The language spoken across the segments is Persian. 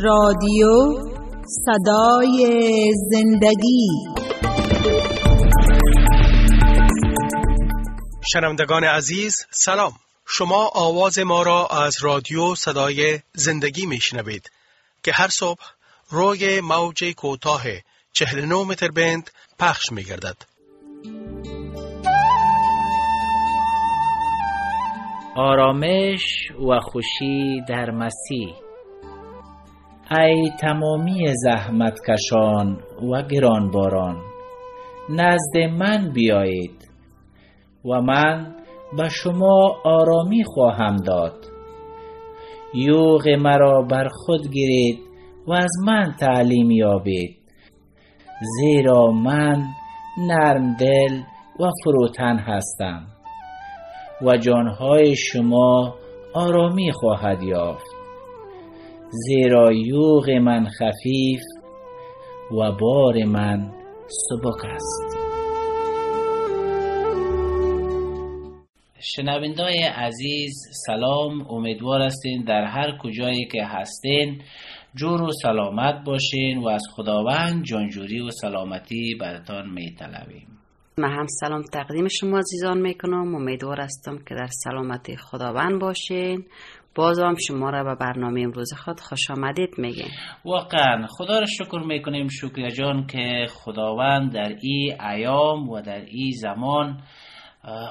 رادیو صدای زندگی. شنوندگان عزیز سلام. شما آواز ما را از رادیو صدای زندگی میشنوید که هر صبح روی موج کوتاه 49 متر بند پخش می گردد. آرامش و خوشی در مسیح. ای تمامی زحمت کشان و گرانباران نزد من بیایید و من به شما آرامی خواهم داد. یوغ مرا بر خود گیرید و از من تعلیم یابید. زیرا من نرم دل و فروتن هستم و جانهای شما آرامی خواهد یافت. زیرا یوغ من خفیف و بار من سبک است. شنوندای عزیز سلام. امیدوار هستین در هر کجایی که هستین. جور و سلامت باشین و از خداوند جانجوری و سلامتی برتان می طلبیم من هم سلام تقدیم شما عزیزان می‌کنم. امیدوار هستم که در سلامتی خداوند باشین باز هم شما را به برنامه امروز خود خوش آمدید میگیم. واقعا. خدا را شکر می‌کنیم شکر جان که خداوند در این ایام و در این زمان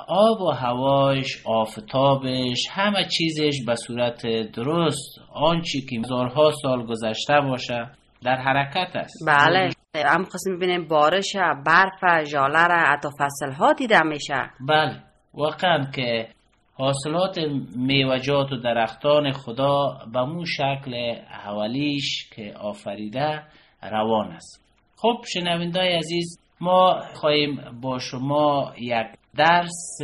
آب و هوایش آفتابش همه چیزش به صورت درست. آنچی که هزارها سال گذشته باشه در حرکت است. بله. هم خواستیم ببینیم بارش برف ژاله را حتی فصل ها دیده میشه. بله. واقعا که حاصلات میوجات و درختان خدا به مو شکل حوالیش که آفریده روان است. خب شنوندای عزیز ما خواهیم با شما یک درس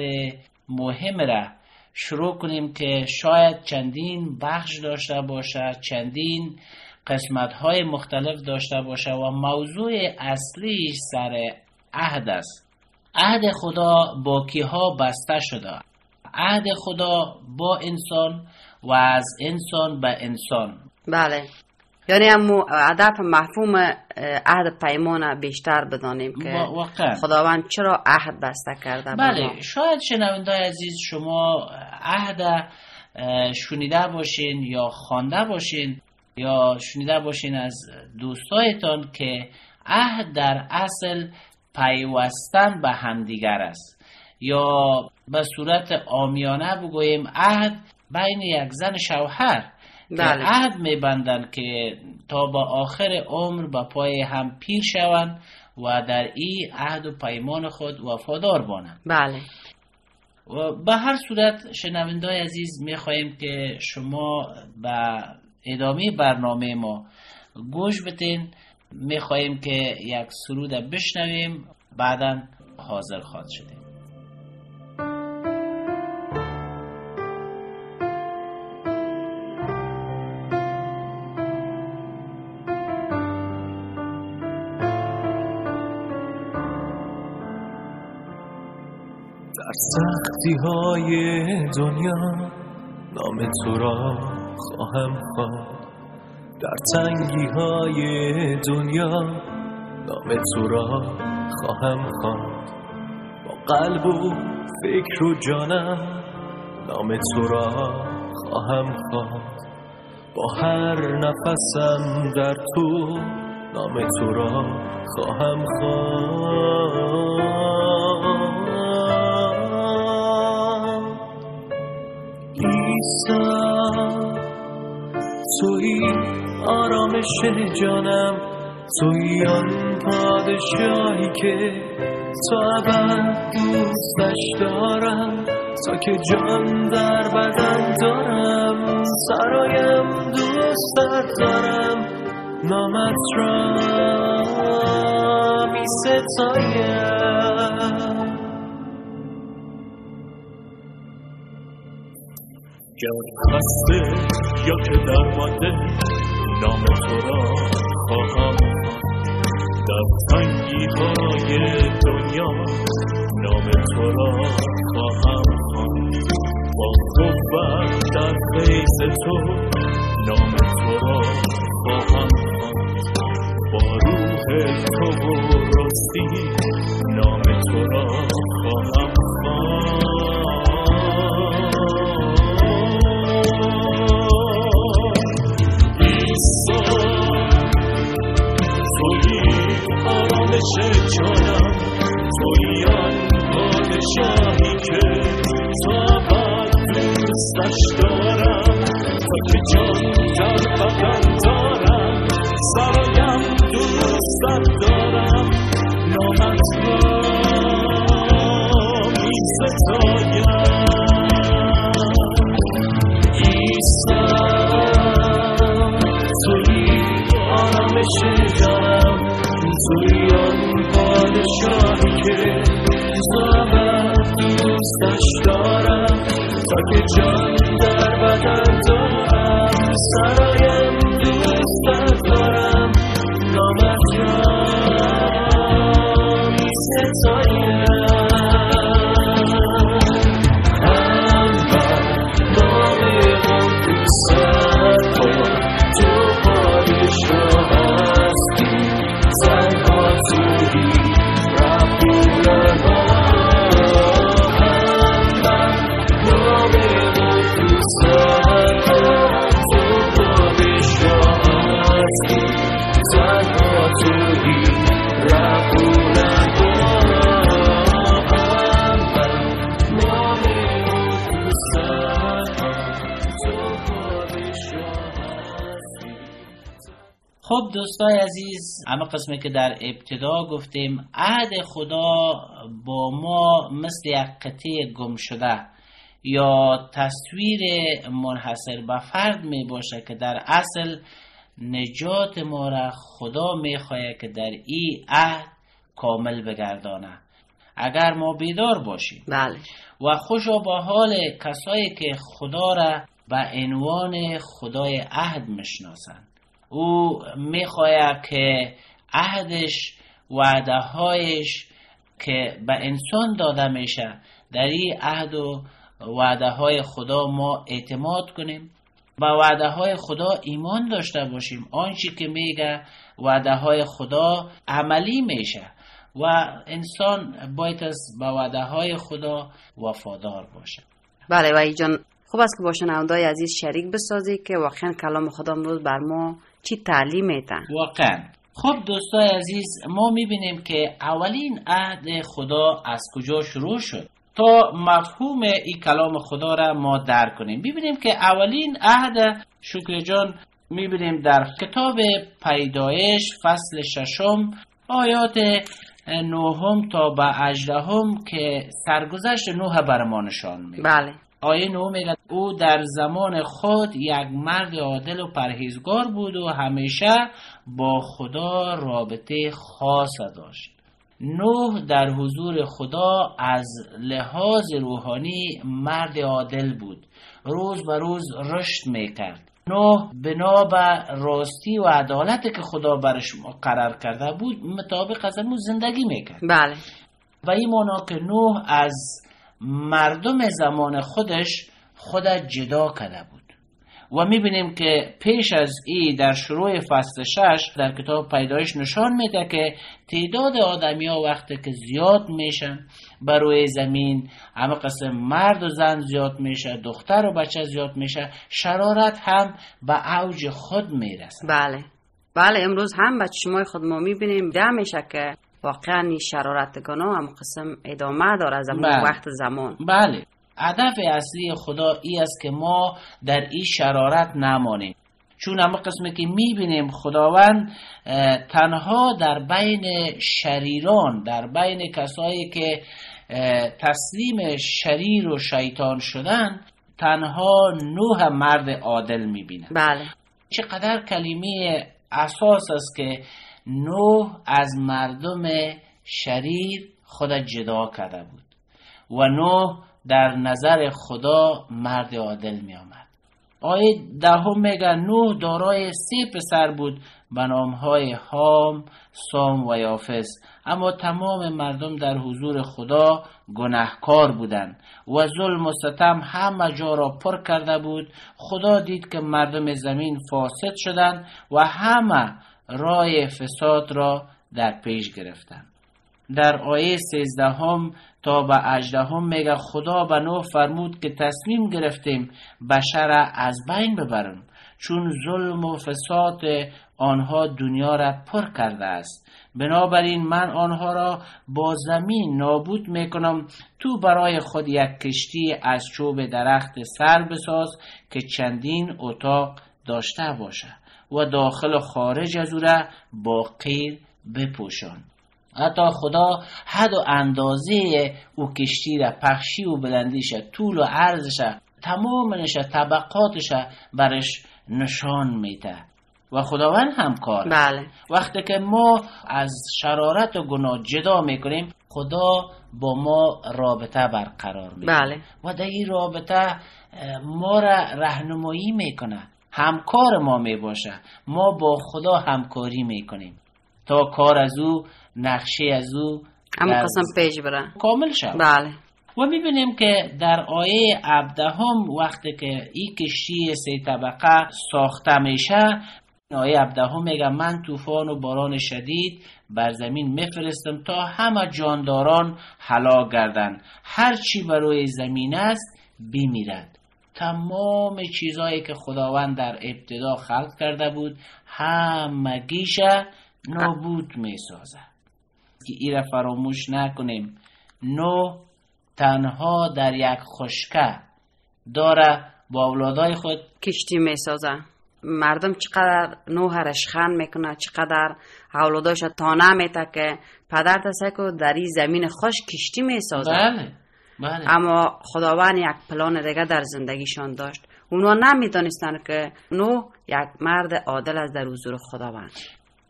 مهم را شروع کنیم که شاید چندین بخش داشته باشه چندین قسمت های مختلف داشته باشه و موضوع اصلیش سر عهد است. عهد خدا با کیها بسته شده؟ عهد خدا با انسان و از انسان به انسان. بله. یعنی هم هدف مفهوم عهد پیمان بیشتر بدانیم که. خداوند چرا عهد بسته کرده بله شاید شنونده عزیز شما عهد شنیده باشین یا خوانده باشین یا شنیده باشین از دوستایتان که عهد در اصل پیوستن به همدیگر است. یا به صورت آمیانه بگوییم عهد بین یک زن شوهر بله. که عهد میبندند که تا با آخر عمر به پای هم پیر شوند و در این عهد و پیمان خود وفادار بانند بله. و به هر صورت شنوندای عزیز می‌خواهیم که شما به ادامه برنامه ما گوش بتین می‌خواهیم که یک سرود بشنویم. بعدا حاضر خواد شدیم. سختی های دنیا. نام تو را خواهم خواند. در تنگی های دنیا. نام تو را خواهم خواند. با قلب و فکر و جانم. نام تو را خواهم خواند. با هر نفسم در تو. نام تو را خواهم خواند. عیسی توی آرامش جانم توی آن پادشاهی که تا ابد دوستش دارم تا که جان در بدن دارم. سرایم دوست دارم نامت را می ستایم گر خسته یا که درمانده نام تو را خواهم. در تنگی های دنیا نام تو را خواهم. با قوت در فیض تو عاشق شدم تویان پادشاهی که تا بعد دوستش دارم. تا که جان در دارم. سر خب دوستای عزیز اما قسمی که در ابتدا گفتیم عهد خدا با ما مثل یک قطعه گم شده یا تصویر منحصر به فرد می باشه که در اصل نجات ما را خدا می که در این عهد کامل بگردانه. اگر ما بیدار باشیم بله. و خوشا با حال کسایی که خدا را به عنوان خدای عهد می‌شناسند او می‌خواهد که عهدش وعده هایش که به انسان داده میشه در این عهد و وعده های خدا ما اعتماد کنیم به وعده های خدا ایمان داشته باشیم. آنچه که میگه وعده های خدا عملی میشه و انسان باید از به وعده های خدا وفادار باشه. بله و جان خوب است که با شنوندای عزیز شریک بسازی که واقعا کلام خدا امروز بر ما چی تعلیم میتن واقعا. خب دوستای عزیز ما می‌بینیم که اولین عهد خدا از کجا شروع شد؟ تا مفهوم این کلام خدا را ما درک کنیم. ببینیم که اولین عهد شکر جان می‌بینیم در کتاب پیدایش فصل ششم آیات نهم تا به اجدهم که سرگذشت نوح بر ما نشان میده. بله. آیه نو میگه او در زمان خود یک مرد عادل و پرهیزگار بود و همیشه با خدا رابطه خاص داشت. نوح در حضور خدا از لحاظ روحانی مرد عادل بود. روز به روز رشد می‌کرد. نوح بنا به راستی و عدالتی که خدا برش قرار کرده بود مطابق از امو زندگی می‌کرد. بله. و این مانا که نوح از مردم زمان خودش خود جدا کرده بود. و می‌بینیم که پیش از ای در شروع فصل شش در کتاب پیدایش نشان میده که تعداد آدمی ها وقتی که زیاد میشن روی زمین همه قسم مرد و زن زیاد میشه دختر و بچه زیاد میشه شرارت هم به اوج خود می‌رسه. بله. بله امروز هم بچه شمای خود ما می‌بینیم ده میشه که واقعا این شرارتگان ها هم قسم ادامه داره از بله. وقت زمان. بله. هدف اصلی خدا ای است که ما در این شرارت نمانیم. چون همه قسمی که می‌بینیم خداوند تنها در بین شریران در بین کسایی که تسلیم شریر و شیطان شدن تنها نوح مرد عادل می‌بینه. بله. چقدر کلمه اساس است که نوح از مردم شریر خود جدا کرده بود و نوح در نظر خدا مرد عادل می آمد. آیه دهم میگه نوح دارای سه پسر بود به نامهای هام سام و یافس. اما تمام مردم در حضور خدا گناهکار بودند و ظلم و ستم همه جا را پر کرده بود. خدا دید که مردم زمین فاسد شدند و همه رای فساد را در پیش گرفتند در آیه سیزدهم تا به اجدهم میگه خدا به نوح فرمود که تصمیم گرفتیم بشر از بین ببرم چون ظلم و فساد آنها دنیا را پر کرده است. بنابراین من آنها را با زمین نابود می‌کنم تو برای خود یک کشتی از چوب درخت سر بساز که چندین اتاق داشته باشه و داخل و خارج از او را با قیر بپوشان. حتی خدا حد و اندازه او کشتی را پخشی و بلندیش طول و عرضش تمامش طبقاتش برش نشان میده. و خداوند همکار بله. وقتی که ما از شرارت و گناه جدا می‌کنیم خدا با ما رابطه برقرار می‌کنه. بله. و در این رابطه ما را رهنمایی می‌کنه. همکار ما می‌باشه ما با خدا همکاری می‌کنیم تا کار از او نقشه از او اما قسم پیش بره. کامل شود. بله. و می‌بینیم که در آیه عبدهم وقتی که این کشتی سه طبقه ساخته میشه آیه عبدهم میگه من طوفان و باران شدید بر زمین میفرستم تا همه جانداران هلاک گردند. هر چی بر روی زمین است بمیرد تمام چیزهایی که خداوند در ابتدا خلق کرده بود همگیشه نابود می‌سازه که ای را فراموش نکنیم. نو تنها در یک خشکه داره با اولادای خود کشتی می‌سازه. مردم چقدر نوح رشخن می‌کنه چقدر اولاداش تانه میته که پدر تسکو در این زمین خوش کشتی می‌سازه. بله. بله. اما خداوند یک پلان دیگه در زندگیشان داشت. اونا نمی‌دانستند که نو یک مرد عادل است در حضور خداوند.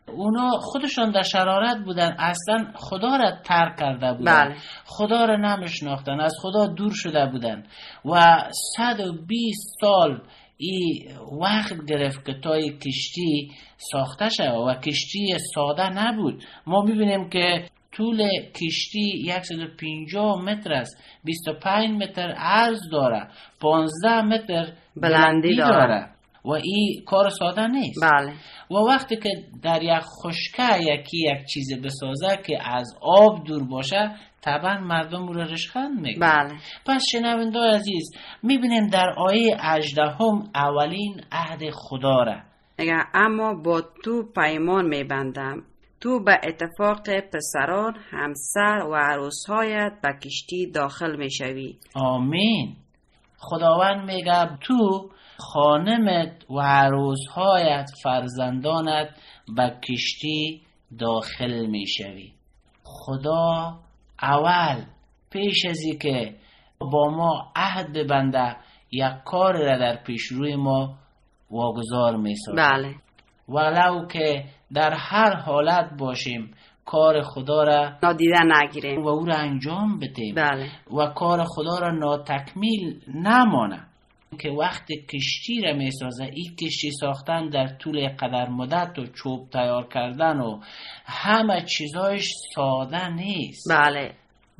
اونا خودشان در شرارت بودن. اصلا خدا را ترک کرده بودن. بله. خدا را نمیشناختن. از خدا دور شده بودن. و 120 سال ای وقت گرفت که تا کشتی ساخته شد و کشتی ساده نبود. ما می‌بینیم که طول کشتی 150 متر است. 25 متر عرض داره 15 متر بلندی داره. و این کار ساده نیست. بله. و وقتی که در یک خشکه یکی یک چیز بسازه که از آب دور باشه طبعا مردم را رشخند می‌کنه بله. پس شنونده عزیز می‌بینیم در آیه 18 هم اولین عهد خدا را. اما با تو پیمان میبندم تو به اتفاق پسران همسر و عروسهایت به کشتی داخل می‌شوی. آمین. خداوند میگه تو خانمت و عروسهایت فرزندانت به کشتی داخل می‌شوی. خدا اول پیش از که با ما عهد ببنده یک کار را در پیش روی ما واگذار می‌سازه بله. ولو که در هر حالت باشیم کار خدا را نادیده نگیریم. و او را انجام بدیم بله. و کار خدا را ناتکمیل نمانه که وقت کشتی را می‌سازه این کشتی ساختن در طول قدر مدت و چوب تیار کردن و همه چیزایش ساده نیست. بله.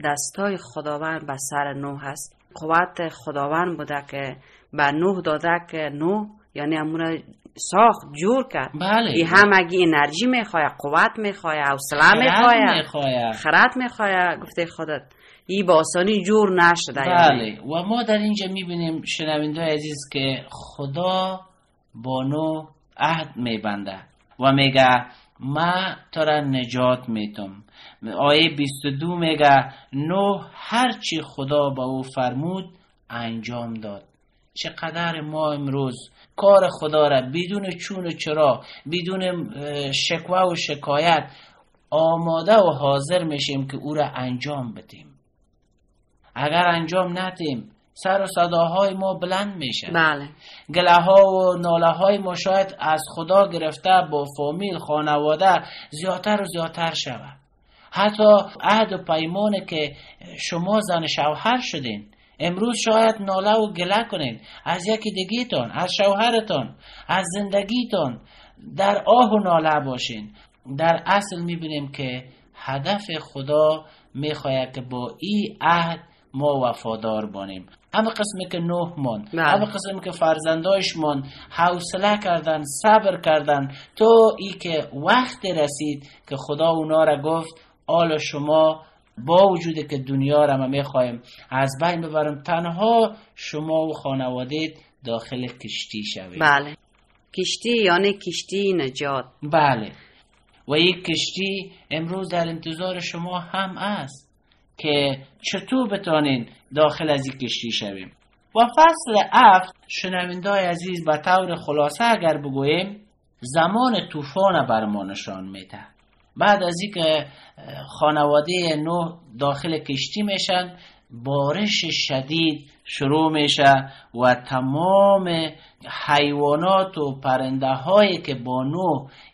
دستای خداوند به سر نوح هست. قوت خداوند بوده که به نوح داده که نوح یعنی امون ساخت جور کرد. بله. این همگی انرژی می‌خواه قوت می‌خواه حوصله می‌خواه می‌خواید. خرد می‌خواه گفته خودت این با آسانی جور نشده. یعنی. بله. و ما در اینجا می‌بینیم شنونده عزیز که خدا با نو عهد میبنده و میگه ما تو را نجات میتم آیه 22 میگه نو هرچی خدا با او فرمود انجام داد. چقدر ما امروز کار خدا را بدون چون و چرا بدون شکوه و شکایت آماده و حاضر میشیم که او را انجام بدیم. اگر انجام ندیم سر و صداهای ما بلند میشه. بله. گله ها و ناله های ما شاید از خدا گرفته با فامیل خانواده زیادتر و زیادتر شود. حتی عهد و پیمانه که شما زن شوهر شدین امروز شاید ناله و گله کنین از یکی دیگیتون از شوهرتون از زندگیتون در آه و ناله باشین. در اصل می‌بینیم که هدف خدا می‌خواهد که با این عهد ما وفادار بانیم. همه قسمی که نوح ماند. همه قسمی که فرزندایش ماند. حوصله کردن صبر کردن. تو ای که وقت رسید که خدا اونا را گفت آل شما با وجودی که دنیا را ما می‌خوایم از بین ببرم تنها شما و خانوادید داخل کشتی شوید. بله. کشتی یعنی کشتی نجات. بله. و یک کشتی امروز در انتظار شما هم است که چطور بتانین داخل از این کشتی شویم و فصل افت شنوندای عزیز به طور خلاصه اگر بگوییم زمان طوفان بر ما نشان میده بعد از اینکه خانواده نو داخل کشتی میشن بارش شدید شروع میشه و تمام حیوانات و پرنده هایی که با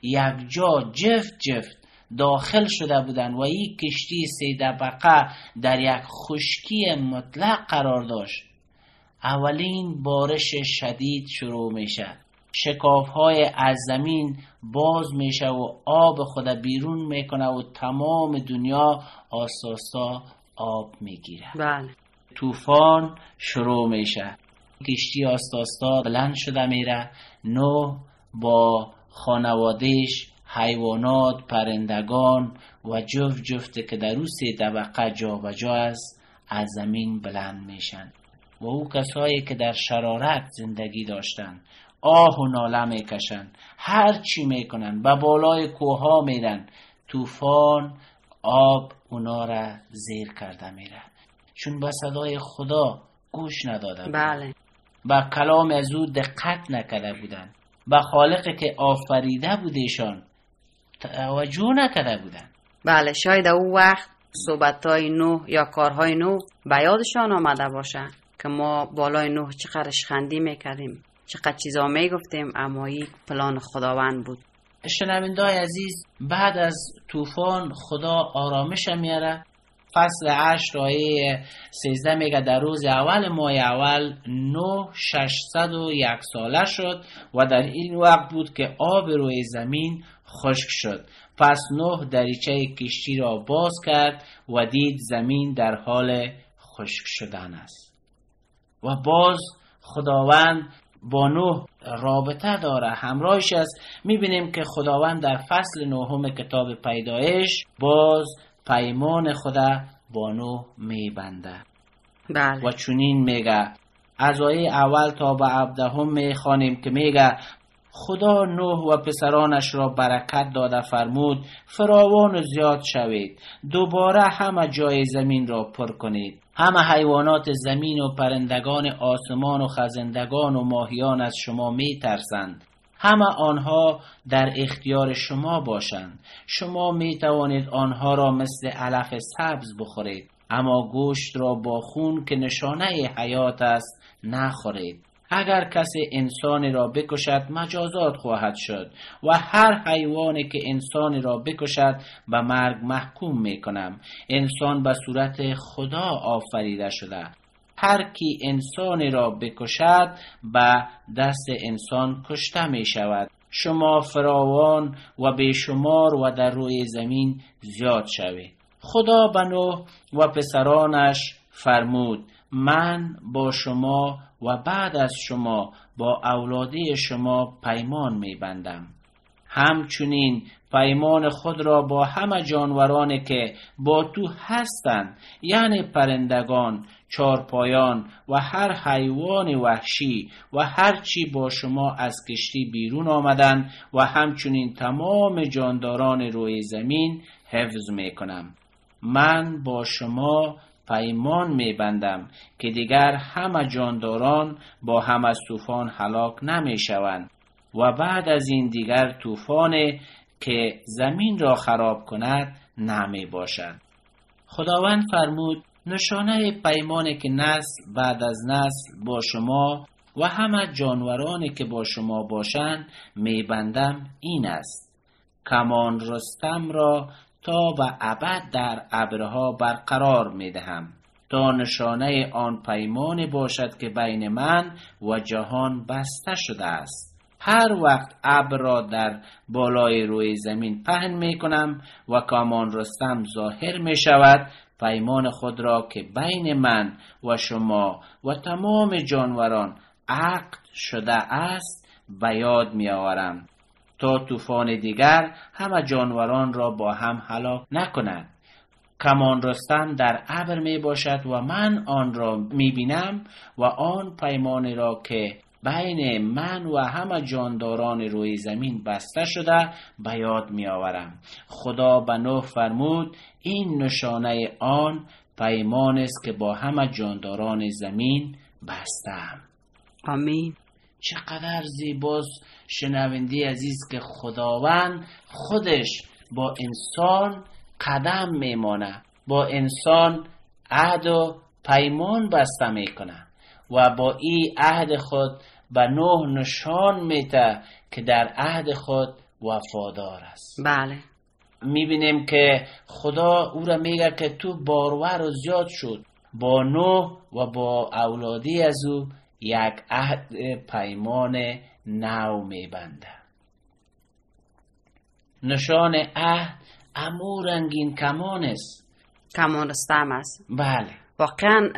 یک جا جفت جفت داخل شده بودن و این کشتی سی دبقه در یک خشکی مطلق قرار داشت اولین بارش شدید شروع میشه. شکاف های از زمین باز میشه و آب خود بیرون می‌کنه و تمام دنیا آساسا آب می‌گیره. بله. طوفان شروع میشه. کشتی آستاستا بلند شده میره. نو با خانوادهش حیوانات پرندگان و جفت جفته که در او سه طبقه جا و جا است از زمین بلند میشن. و او کسایی که در شرارت زندگی داشتن آه و ناله می‌کشن. هر چی می‌کنن به بالای کوها میرن. طوفان آب اونا را زیر کرده میره. چون به صدای خدا گوش نداده بودن. بله. به کلام از او دقت نکرده بودن. به خالقی که آفریده بودشان توجه نکرده بودن. بله شاید او وقت صحبت های نو یا کارهای نو به یادشان آمده باشه که ما بالای نو چقدر خندی می‌کردیم. چقدر چیزا می‌گفتیم اما این پلان خداوند بود. شنوندای عزیز بعد از طوفان خدا آرامش میاره فصل هشت آیه سیزده میگه در روز اول ماه اول نو ششصد و یک ساله شد و در این وقت بود که آب روی زمین خشک شد. پس نوح دریچه کشتی را باز کرد و دید زمین در حال خشک شدن است. و باز خداوند با نوح رابطه داره. همراهش است. می‌بینیم که خداوند در فصل نهم کتاب پیدایش باز پیمان خدا با نوح میبنده. بله. و چنین میگه. از آیه اول تا به عبدهم می‌خوانیم که میگه خدا نوح و پسرانش را برکت داده فرمود فراوان و زیاد شوید. دوباره همه جای زمین را پر کنید. همه حیوانات زمین و پرندگان آسمان و خزندگان و ماهیان از شما می ترسند همه آنها در اختیار شما باشند. شما می توانید آنها را مثل علف سبز بخورید. اما گوشت را با خون که نشانه حیات است نخورید. اگر کسی انسانی را بکشد مجازات خواهد شد و هر حیوانی که انسانی را بکشد به مرگ محکوم می کنم انسان به صورت خدا آفریده شده. هر کی انسانی را بکشد به دست انسان کشته می شود شما فراوان و بیشمار و در روی زمین زیاد شوید خدا به نوح و پسرانش فرمود من با شما و بعد از شما با اولاده شما پیمان می بندم همچنین پیمان خود را با همه جانورانی که با تو هستند یعنی پرندگان چارپایان و هر حیوان وحشی و هر چی با شما از کشتی بیرون آمدن و همچنین تمام جانداران روی زمین حفظ می کنم من با شما پیمان می بندم که دیگر همه جانداران با هم از طوفان هلاک نمی شوند و بعد از این دیگر طوفان که زمین را خراب کند نمی باشد خداوند فرمود نشانه پیمانی که نسل بعد از نسل با شما و همه جانورانی که با شما باشند میبندم این است. کمان رستم را تا به ابد در ابرها برقرار می دهم تا نشانه آن پیمان باشد که بین من و جهان بسته شده است. هر وقت ابر را در بالای روی زمین پهن می کنم و کامان رستم ظاهر می شود پیمان خود را که بین من و شما و تمام جانوران عقد شده است به یاد می آورم طوفان دیگر همه جانوران را با هم هلاک نکند. کمان رستم در ابر می باشد و من آن را می بینم و آن پیمان را که بین من و همه جانداران روی زمین بسته شده به یاد می آورم. خدا به نوح فرمود این نشانه آن پیمان است که با همه جانداران زمین بستم. آمین. چقدر زیباست. شنونده عزیز که خداوند خودش با انسان قدم میمانه. با انسان عهد و پیمان بسته می‌کنه. و با این عهد خود به نوح نشان میده که در عهد خود وفادار است. بله. می‌بینیم که خدا او را میگه که تو بارور و زیاد شد. با نوح و با اولادی از او یک عهد پیمان نو میبنده نشان عهد امو رنگین کمان است. کمان رستم است. بله. واقعا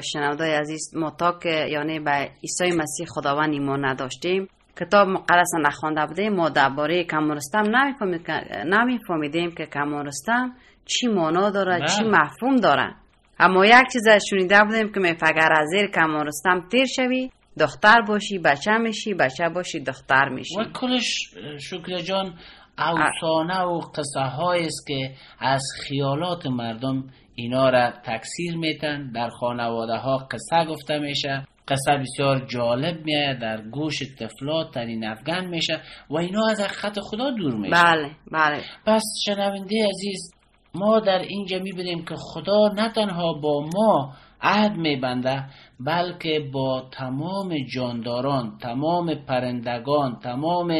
شنوندای عزیز ما تا که یعنی به عیسی مسیح خداوند ایمان نداشتیم کتاب مقدس نخوانده بودیم ما درباره کمان رستم نمی‌فهمید که- نمیفهمیدیم که کمان رستم چی معنا داره بله. چی مفهوم داره. اما یک چیز از شنیده بودیم که میفگر از زیر کمان رستم تیر شوی دختر باشی بچه میشی بچه باشی دختر میشی. و کلش شکر جان افسانه و قصه است که از خیالات مردم اینا را تکثیر میتن در خانواده ها قصه گفته میشه. قصه بسیار جالب میاد در گوش طفلات ترین افغان میشه. و اینا از حقیقت خدا دور میشه بله بله. پس شنونده عزیز ما در اینجا می‌بینیم که خدا نه تنها با ما عهد میبنده بلکه با تمام جانداران تمام پرندگان تمام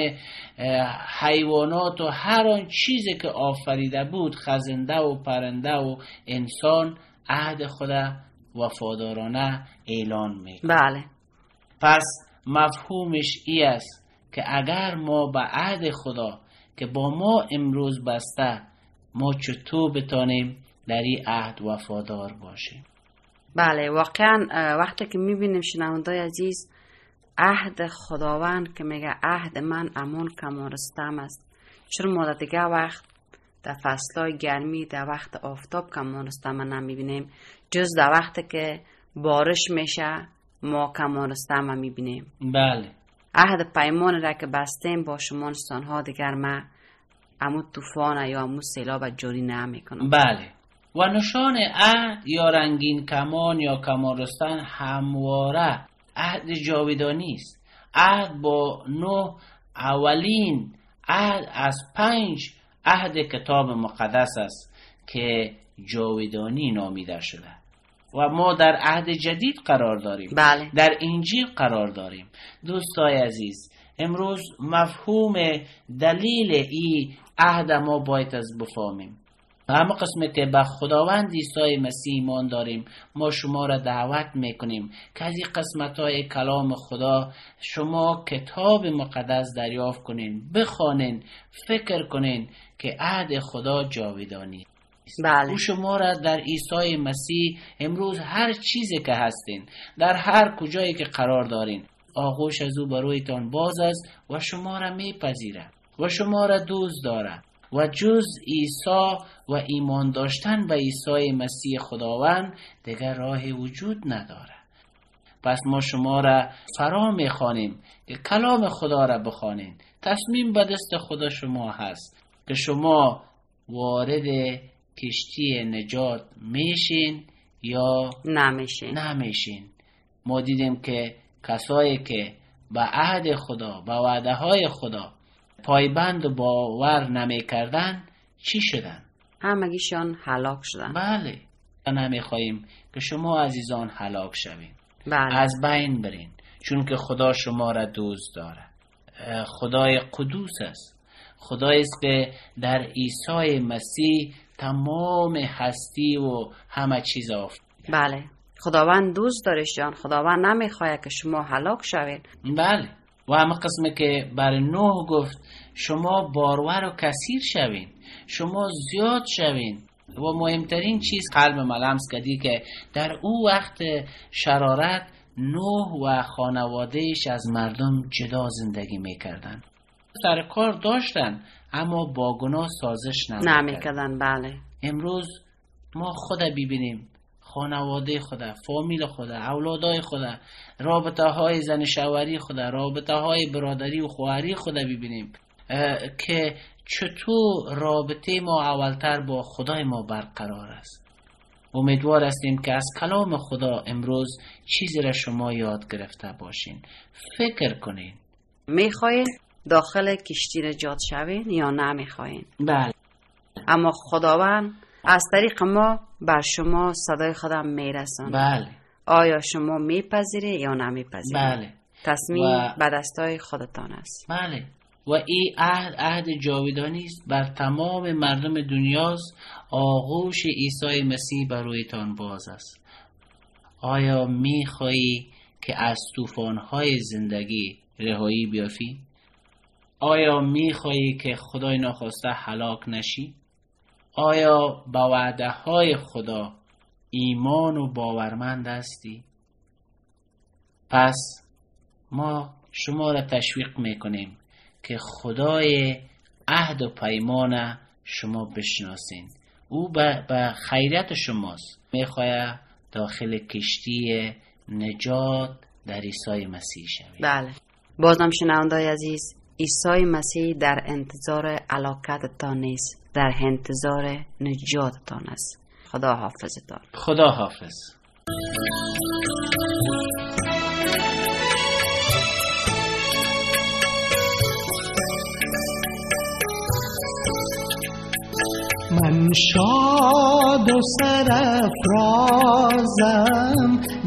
حیوانات و هر آن چیزی که آفریده بود خزنده و پرنده و انسان عهد خدا وفادارانه اعلان می‌کنه بله. پس مفهومش ای است که اگر ما به عهد خدا که با ما امروز بسته ما چطور بتانیم در این عهد وفادار باشیم؟ بله واقعا وقتی که می‌بینیم شنوندای عزیز عهد خداوند که میگه عهد من امون کمارستم است. چرا ما در دیگه وقت در فصلهای گرمی در وقت آفتاب کمارستم نمی‌بینیم. جز در وقتی که بارش میشه ما کمارستم می‌بینیم. بله. عهد پیمان را که بستیم با شما انسانها دیگر ما امو طوفان یا امو سیلاب جوری نمی‌کنم بله. و نشان عهد یا رنگین کمان یا کمارستان همواره عهد جاودانی است. عهد با نوح اولین عهد از پنج عهد کتاب مقدس است که جاودانی نامیده شده. و ما در عهد جدید قرار داریم. بله. در انجیل قرار داریم. دوستای عزیز امروز مفهوم دلیل ای عهد ما باید از بفهمیم. همه قسمه که به خداوند عیسی مسیح ایمان داریم. ما شما را دعوت می‌کنیم که از این قسمت های کلام خدا شما کتاب مقدس دریافت کنین بخوانین فکر کنین که عهد خدا جاودانی است. بله. او شما را در عیسی مسیح امروز هر چیزی که هستین در هر کجایی که قرار دارین آغوش از او برویتان باز است و شما را میپذیره و شما را دوست داره و جز عیسی و ایمان داشتن به عیسی مسیح خداوند دیگر راه وجود نداره پس ما شما را فرا می‌خوانیم که کلام خدا را بخوانین تصمیم به دست خدا شما هست که شما وارد کشتی نجات میشین یا نمیشه نمیشین. ما دیدیم که کسایی که به عهد خدا به وعده های خدا پایبند و باور نمی‌کردن چی شدن؟ همگیشان هلاک شدن. بله نمی‌خواهیم که شما عزیزان هلاک شوین بله. از بین برین چون که خدا شما را دوست داره خدای قدوس است. خدایی است که در عیسی مسیح تمام هستی و همه چیز آفت بله. خداوند دوست دارش جان. خداوند نمی‌خواد که شما هلاک شوید. بله. و همه قسمه که بر نوح گفت شما بارور و کثیر شوین شما زیاد شوین. و مهمترین چیز قلب ملمس کردی که در او وقت شرارت نوح و خانوادهش از مردم جدا زندگی می‌کردن سر کار داشتن اما با گناه سازش نمی‌کردن. نمی‌کردن بله. امروز ما خود ببینیم خانواده خود فامیل خود اولادای خود رابطه های زن شوری خود رابطه های برادری و خواهری خود ببینیم که چطور رابطه ما اولتر با خدای ما برقرار است. امیدوار هستیم که از کلام خدا امروز چیزی را شما یاد گرفته باشین. فکر کنین. می‌خواین داخل کشتی نجات شوین یا نمی‌خواین بله. اما خداوند از طریق ما بر شما صدای خودم میرسان بله. آیا شما میپذیری یا نمیپذیری؟ بله. تصمیم و- به دستای خودتان است. بله. و این عهد عهد جاودانی است بر تمام مردم دنیاست. آغوش عیسی مسیح بر رویتان باز است. آیا می‌خواهی که از طوفان‌های زندگی رهایی بیافی؟ آیا می‌خواهی که خدای ناخواسته هلاک نشی؟ آیا به وعده های خدا ایمان و باورمند هستی؟ پس ما شما را تشویق می‌کنیم که خدای عهد و پیمان شما بشناسین. او به به خیریت شماست. می‌خواه داخل کشتی نجات در عیسی مسیح شوید. بله. بازم شنوندای عزیز عیسی مسیح در انتظار علاقتتان نیست در انتظار نجاتتان است. خدا حافظتان خدا حافظ من شاد و سرفرازم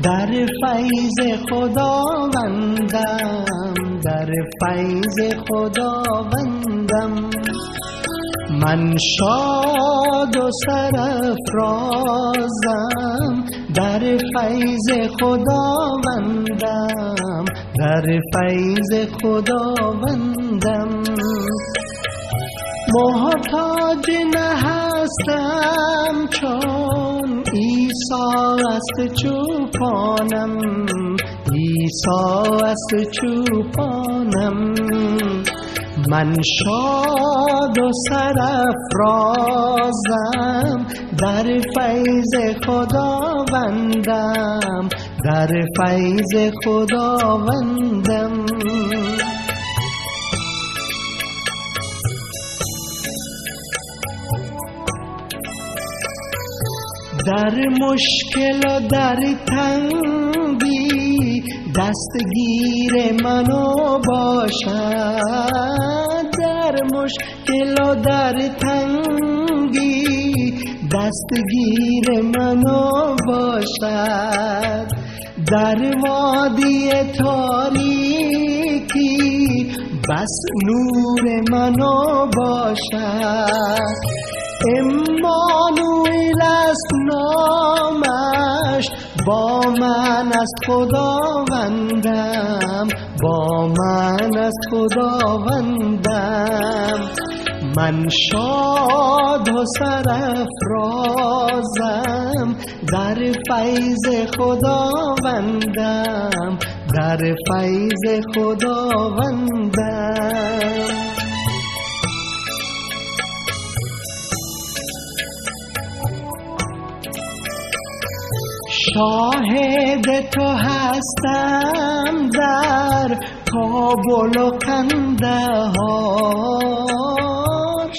در فیض خداوندم. در فیض خداوندم. من شاد و سرفرازم در فیض خداوندم. در فیض خداوندم. محتاج نه هستم چون عیسی است چوپانم. عیسی است چوپانم من شاد و سرفرازم در فیض خداوندم در فیض خداوندم در مشکل و در تنگی دستگیر منو باشد. در مشکل و در تنگی دستگیر منو باشد. در وادی تاریکی بس نور منو باشد. امانویل است نامش. با من است خداوندم. با من است خداوندم. من شاد و سرفرازم در فیض خداوندم. در فیض خداوندم. شاهد تو هستم در کابل و قندهار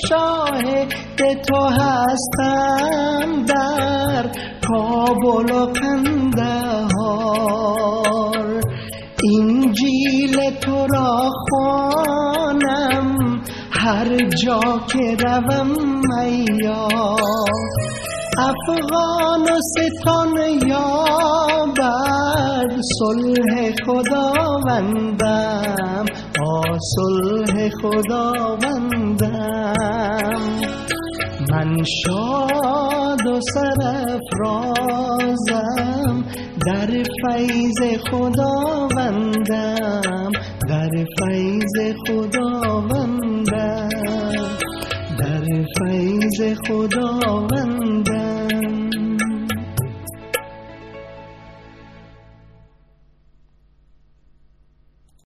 شاهد تو هستم در کابل و قندهار انجیل تو را خوانم هر جا که روم میار افغانستان یابد صلح خداوندم. آ صلح خداوندم. من شاد و سرفرازم در فیض خداوندم. در فیض خداوندم. فیض خداوندم.